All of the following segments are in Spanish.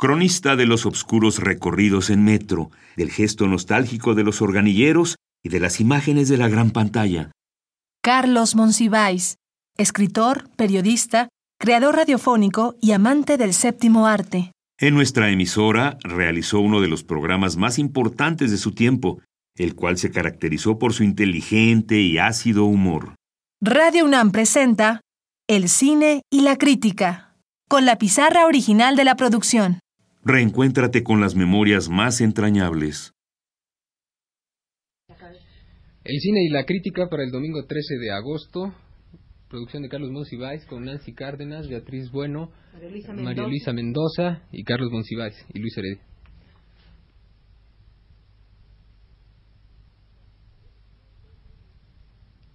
cronista de los obscuros recorridos en metro, del gesto nostálgico de los organilleros y de las imágenes de la gran pantalla. Carlos Monsiváis, escritor, periodista, creador radiofónico y amante del séptimo arte. En nuestra emisora realizó uno de los programas más importantes de su tiempo, el cual se caracterizó por su inteligente y ácido humor. Radio UNAM presenta El cine y la crítica, con la pizarra original de la producción. Reencuéntrate con las memorias más entrañables. El cine y la crítica para el domingo 13 de agosto. Producción de Carlos Monsiváis con Nancy Cárdenas, Beatriz Bueno, María Luisa Mendoza, y Carlos Monsiváis y Luis Heredia.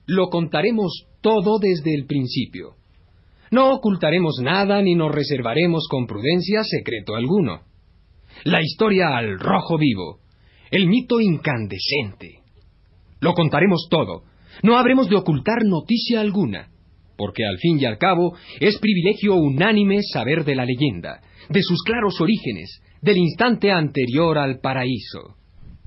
Lo contaremos todo desde el principio. No ocultaremos nada ni nos reservaremos con prudencia secreto alguno. La historia al rojo vivo, el mito incandescente. Lo contaremos todo. No habremos de ocultar noticia alguna, porque al fin y al cabo es privilegio unánime saber de la leyenda, de sus claros orígenes, del instante anterior al paraíso.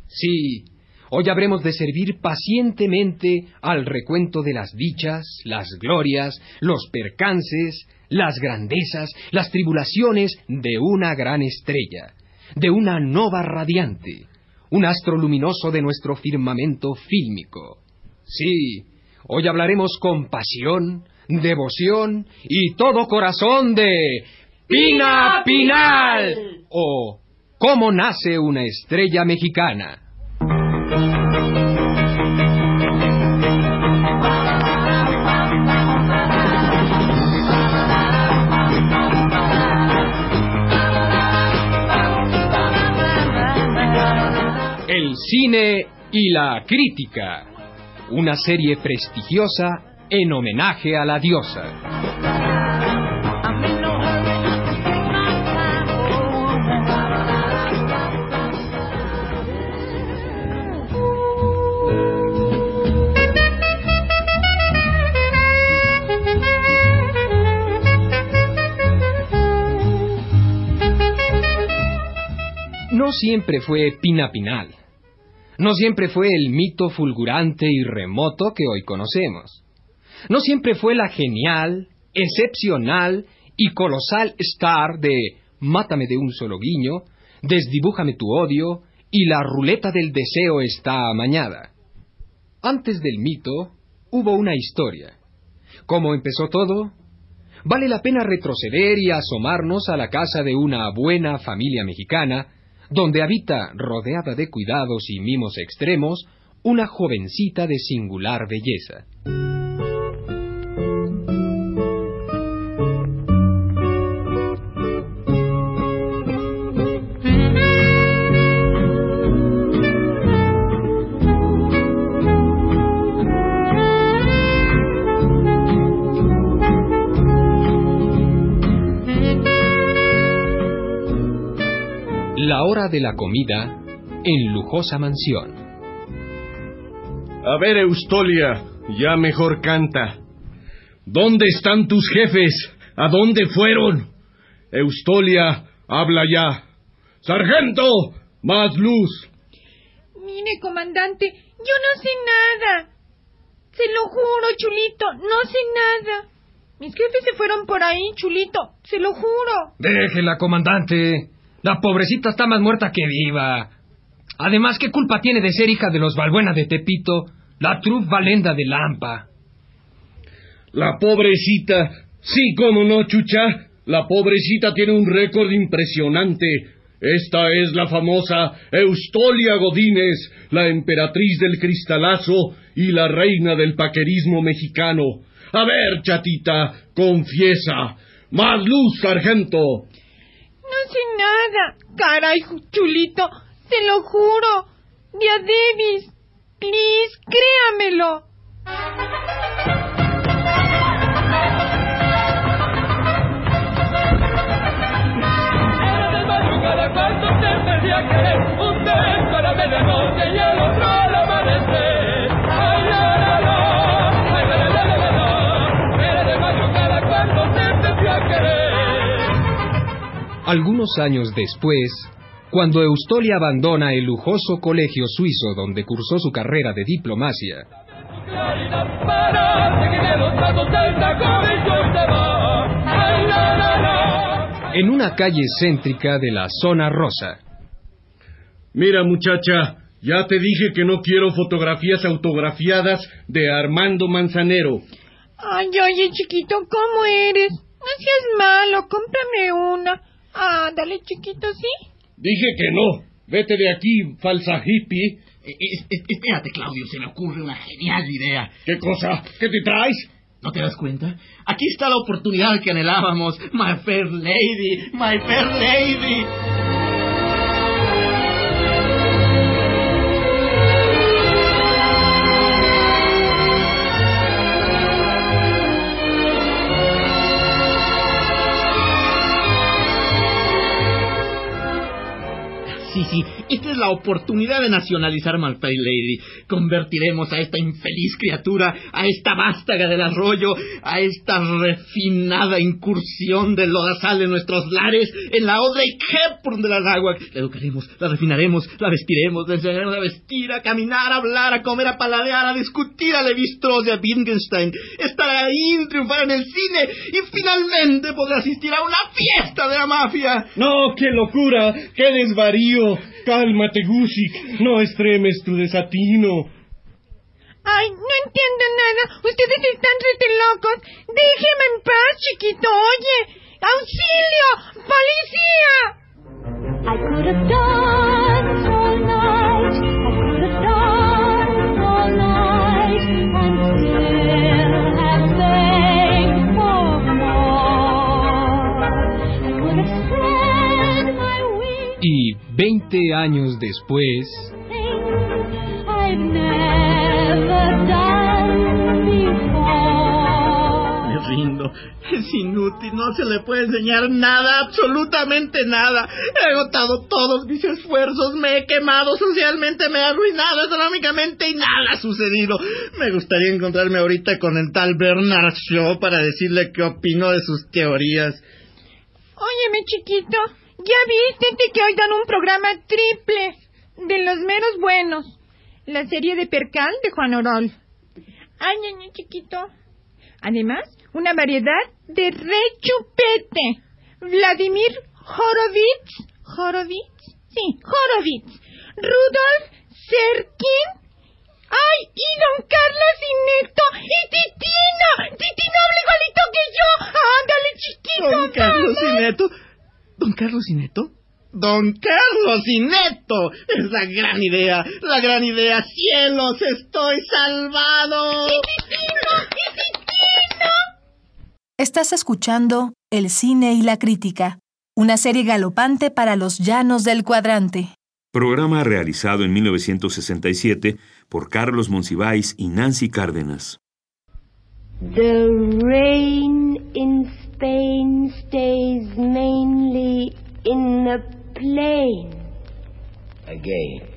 Sí, Hoy habremos de servir pacientemente al recuento de las dichas, las glorias, los percances, las grandezas, las tribulaciones de una gran estrella, de una nova radiante, un astro luminoso de nuestro firmamento fílmico. Sí, hoy hablaremos con pasión, devoción y todo corazón de Pina Pinal o cómo nace una estrella mexicana. Cine y la crítica, una serie prestigiosa en homenaje a la diosa. no siempre fue Pina Pinal. No siempre fue el mito fulgurante y remoto que hoy conocemos. No siempre fue la genial, excepcional y colosal star de Mátame de un solo guiño, Desdibújame tu odio y la ruleta del deseo está amañada. Antes del mito hubo una historia. ¿Cómo empezó todo? Vale la pena retroceder y asomarnos a la casa de una buena familia mexicana donde habita, rodeada de cuidados y mimos extremos, una jovencita de singular belleza. Hora de la comida en lujosa mansión. A ver, Eustolia, ya mejor canta. ¿Dónde están tus jefes? ¿A dónde fueron? Eustolia, habla ya. Sargento, más luz. Mire, comandante, yo no sé nada. Se lo juro, Chulito, no sé nada. Mis jefes se fueron por ahí, Chulito, se lo juro. Déjela, comandante. La pobrecita está más muerta que viva. Además, ¿qué culpa tiene de ser hija de los Balbuena de Tepito, la Truf Valenda de Lampa? La pobrecita. Sí, cómo no, chucha. La pobrecita tiene un récord impresionante. Esta es la famosa Eustolia Godínez, la emperatriz del cristalazo y la reina del paquerismo mexicano. A ver, chatita, confiesa. Más luz, sargento. Sé nada. Caray, chulito, te lo juro. Dia Davis, please, créamelo. Era de madrugada cuando te empecé a querer Un beso a la medianoche y el otro al amanecer Algunos años después, cuando Eustolia abandona el lujoso colegio suizo donde cursó su carrera de diplomacia, en una calle céntrica de la zona rosa, Mira, muchacha, ya te dije que no quiero fotografías autografiadas de Armando Manzanero. Ay, oye, chiquito, ¿cómo eres? No seas malo, cómprame una. Ah, dale, chiquito, ¿sí? Dije que no. Vete de aquí, falsa hippie. Eh, es- es- espérate, Claudio, se me ocurre una genial idea. ¿Qué cosa? ¿Qué te traes? ¿No te das cuenta? Aquí está la oportunidad que anhelábamos. My fair lady, my fair lady. Sí, sí, esta es la oportunidad de nacionalizar Fair Lady. Convertiremos a esta infeliz criatura, a esta vástaga del arroyo, a esta refinada incursión del lodazal en nuestros lares, en la Audrey Hepburn de la náhuatl. La educaremos, la refinaremos, la vestiremos, la enseñaremos a vestir, a caminar, a hablar, a comer, a paladear, a discutir a Levi-Strauss y a Wittgenstein. Estará ahí, triunfar en el cine y finalmente podrá asistir a una fiesta de la mafia. No, qué locura, qué desvarío. Cálmate, Gusik, no extremes tu desatino. Ay, no entiendo nada. Ustedes están rete locos. Déjeme en paz, chiquito. Oye, auxilio, años después, things I've never done before. Me rindo. Es inútil, no se le puede enseñar nada, absolutamente nada. He agotado todos mis esfuerzos, me he quemado socialmente, me he arruinado económicamente y nada ha sucedido. Me gustaría encontrarme ahorita con el tal Bernard Shaw para decirle qué opino de sus teorías. Óyeme, chiquito. Ya viste que hoy dan un programa triple de los meros buenos. La serie de Percal de Juan Orol. Ay, ñaño, chiquito. Además, una variedad de rechupete. Vladimir Horowitz. ¿Horowitz? Sí, Horowitz. Rudolf Serkin. Carlos Ineto? Don Carlos Ineto. Es la gran idea, la gran idea. Cielos, estoy salvado. Estás escuchando El cine y la crítica, una serie galopante para los llanos del cuadrante. Programa realizado en 1967 por Carlos Monsiváis y Nancy Cárdenas. The rain in Spain stays mainly in the plain. Again.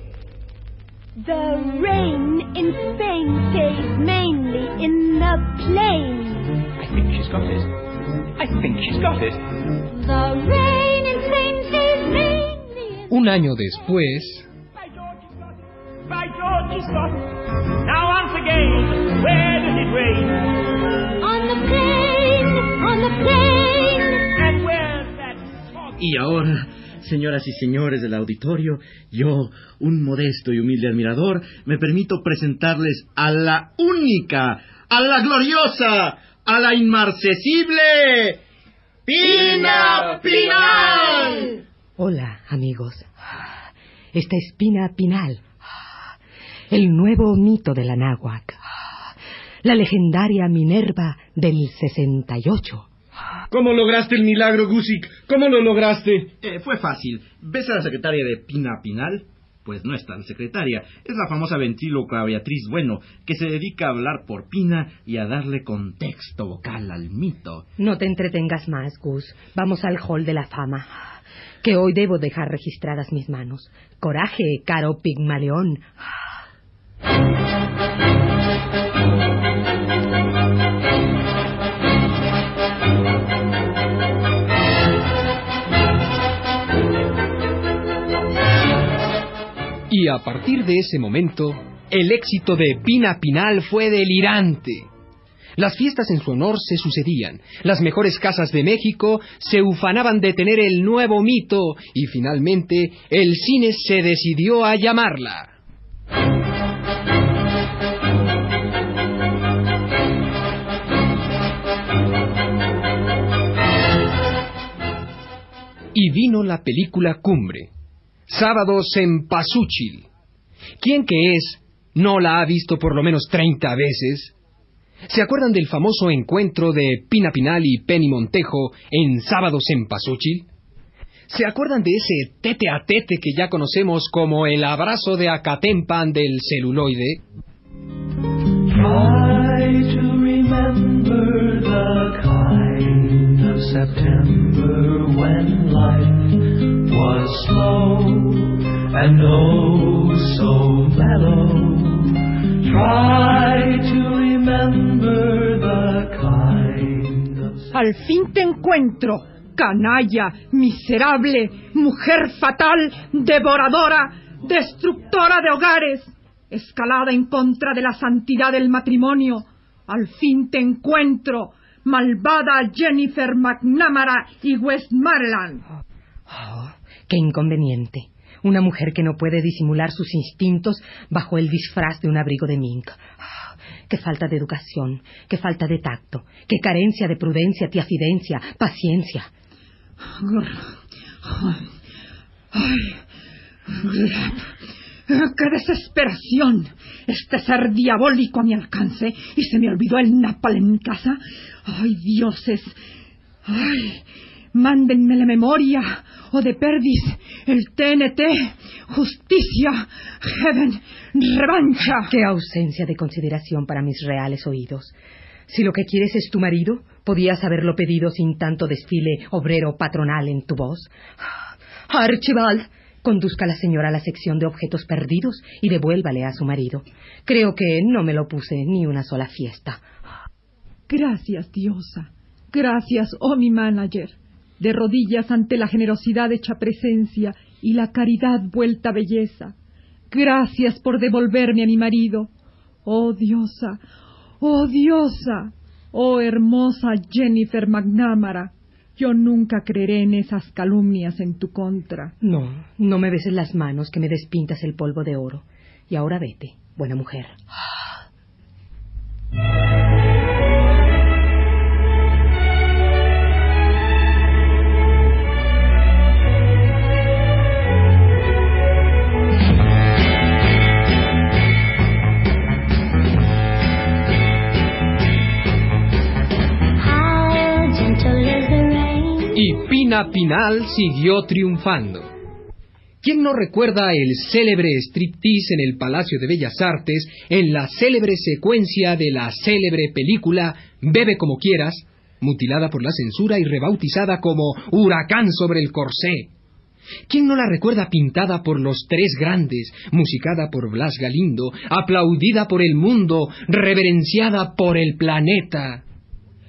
The rain in Spain stays mainly in the plain. I think she's got it. I think she's got it. The rain in Spain stays mainly in un año después, By George, he's got it. By George, he's got it. Now once again, where does it rain? Y ahora, señoras y señores del auditorio, yo, un modesto y humilde admirador, me permito presentarles a la única, a la gloriosa, a la inmarcesible Pina Pinal. Hola, amigos. Esta es Pina Pinal, el nuevo mito de la náhuatl, la legendaria Minerva del 68. ¿Cómo lograste el milagro, Gusik? ¿Cómo lo lograste? Eh, fue fácil. ¿Ves a la secretaria de Pina Pinal? Pues no es tan secretaria, es la famosa ventríloca Beatriz Bueno, que se dedica a hablar por Pina y a darle contexto vocal al mito. No te entretengas más, Gus. Vamos al hall de la fama. Que hoy debo dejar registradas mis manos. Coraje, caro Pigmaleón. Y a partir de ese momento, el éxito de Pina Pinal fue delirante. Las fiestas en su honor se sucedían, las mejores casas de México se ufanaban de tener el nuevo mito y finalmente el cine se decidió a llamarla. Y vino la película Cumbre, Sábados en Pazúchil. ¿Quién que es no la ha visto por lo menos 30 veces? ¿Se acuerdan del famoso encuentro de Pina Pinal y Penny Montejo en Sábados en Pazúchil? ¿Se acuerdan de ese tete a tete que ya conocemos como el abrazo de Acatempan del celuloide? September when life was slow and oh so mellow. Try to remember the kind of Al fin te encuentro, canalla, miserable, mujer fatal, devoradora, destructora de hogares, escalada en contra de la santidad del matrimonio. Al fin te encuentro, malvada Jennifer McNamara y Westmoreland. Oh, qué inconveniente. Una mujer que no puede disimular sus instintos bajo el disfraz de un abrigo de mink. Ah, Qué falta de educación, qué falta de tacto, qué carencia de prudencia, tiafidencia, paciencia. ¡Qué desesperación! Este ser diabólico a mi alcance y se me olvidó el napal en mi casa. ¡Ay, dioses! ¡Ay! Mándenme la memoria o de perdis el TNT, justicia, heaven, revancha. Qué ausencia de consideración para mis reales oídos. Si lo que quieres es tu marido, podías haberlo pedido sin tanto desfile obrero patronal en tu voz. Archibald, conduzca a la señora a la sección de objetos perdidos y devuélvale a su marido. Creo que no me lo puse ni una sola fiesta. Gracias, diosa. Gracias, oh mi manager. De rodillas ante la generosidad hecha presencia y la caridad vuelta belleza. Gracias por devolverme a mi marido. Oh diosa, oh diosa, oh hermosa Jennifer McNamara. Yo nunca creeré en esas calumnias en tu contra. No, no me beses las manos que me despintas el polvo de oro. Y ahora vete, buena mujer. Pinal siguió triunfando. ¿Quién no recuerda el célebre striptease en el Palacio de Bellas Artes en la célebre secuencia de la célebre película Bebe como quieras, mutilada por la censura y rebautizada como Huracán sobre el corsé? ¿Quién no la recuerda pintada por los tres grandes, musicada por Blas Galindo, aplaudida por el mundo, reverenciada por el planeta?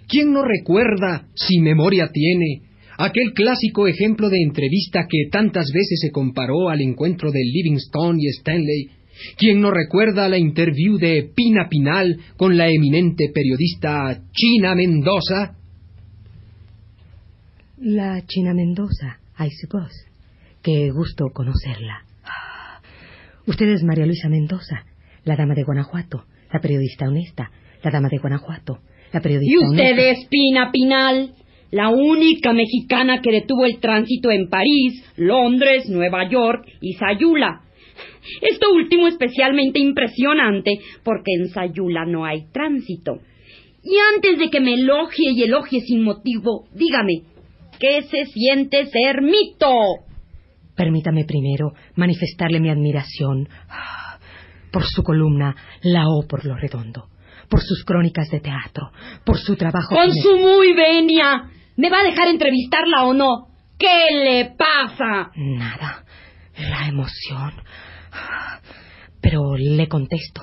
¿Quién no recuerda, si memoria tiene, aquel clásico ejemplo de entrevista que tantas veces se comparó al encuentro de Livingstone y Stanley? ¿Quién no recuerda la interview de Pina Pinal con la eminente periodista China Mendoza? La China Mendoza, I suppose. Qué gusto conocerla. Usted es María Luisa Mendoza, la dama de Guanajuato, la periodista honesta, la dama de Guanajuato, la periodista Y usted honesta. es Pina Pinal, la única mexicana que detuvo el tránsito en París, Londres, Nueva York y Sayula. Esto último especialmente impresionante porque en Sayula no hay tránsito. Y antes de que me elogie y elogie sin motivo, dígame, ¿qué se siente ser mito? Permítame primero manifestarle mi admiración por su columna La O por lo redondo, por sus crónicas de teatro, por su trabajo. Con su muy venia. ¿Me va a dejar entrevistarla o no? ¿Qué le pasa? Nada. La emoción. Pero le contesto.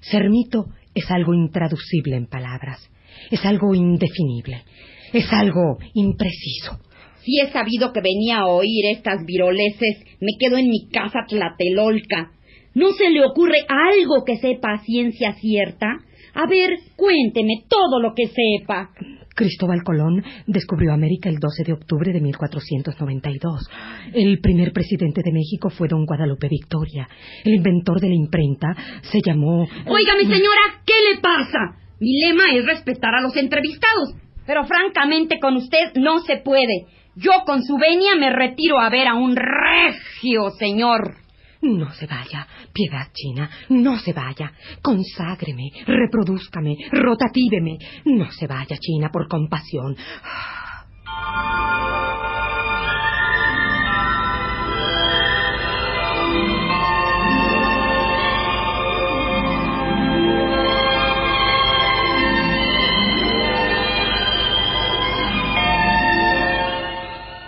Ser mito es algo intraducible en palabras. Es algo indefinible. Es algo impreciso. Si he sabido que venía a oír estas viroleces, me quedo en mi casa tlatelolca. ¿No se le ocurre algo que sepa a ciencia cierta? A ver, cuénteme todo lo que sepa. Cristóbal Colón descubrió América el 12 de octubre de 1492. El primer presidente de México fue don Guadalupe Victoria. El inventor de la imprenta se llamó... Óigame, señora, ¿qué le pasa? Mi lema es respetar a los entrevistados, pero francamente con usted no se puede. Yo con su venia me retiro a ver a un regio señor. No se vaya, piedad china, no se vaya. Conságreme, reprodúzcame, rotatíveme. No se vaya, China, por compasión.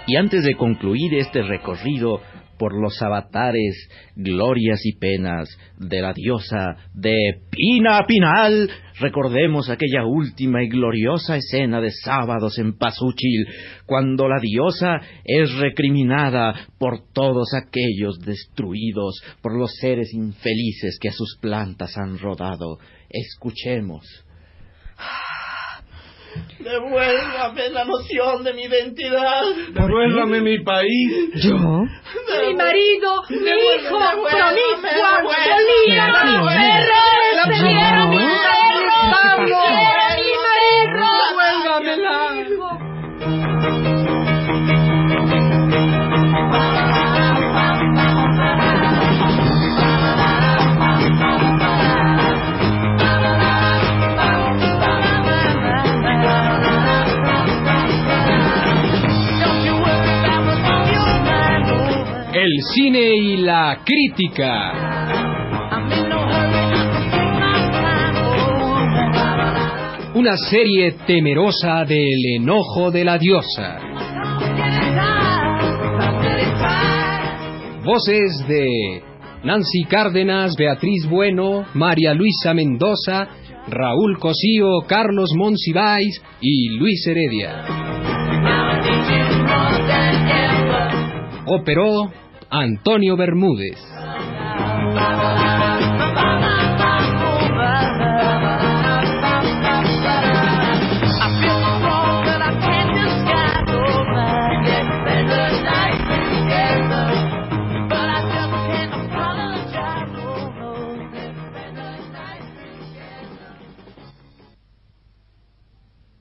Y antes de concluir este recorrido por los avatares, glorias y penas de la diosa de Pina Pinal, recordemos aquella última y gloriosa escena de sábados en Pazúchil, cuando la diosa es recriminada por todos aquellos destruidos por los seres infelices que a sus plantas han rodado. Escuchemos. Devuélvame la noción de mi identidad. Devuélvame mi país. ¿Yo? Mi marido, mi hijo, promiscua, solía, perro, cine y la crítica. Una serie temerosa del enojo de la diosa. Voces de Nancy Cárdenas, Beatriz Bueno, María Luisa Mendoza, Raúl Cosío, Carlos Monsiváis y Luis Heredia. Operó Antonio Bermúdez.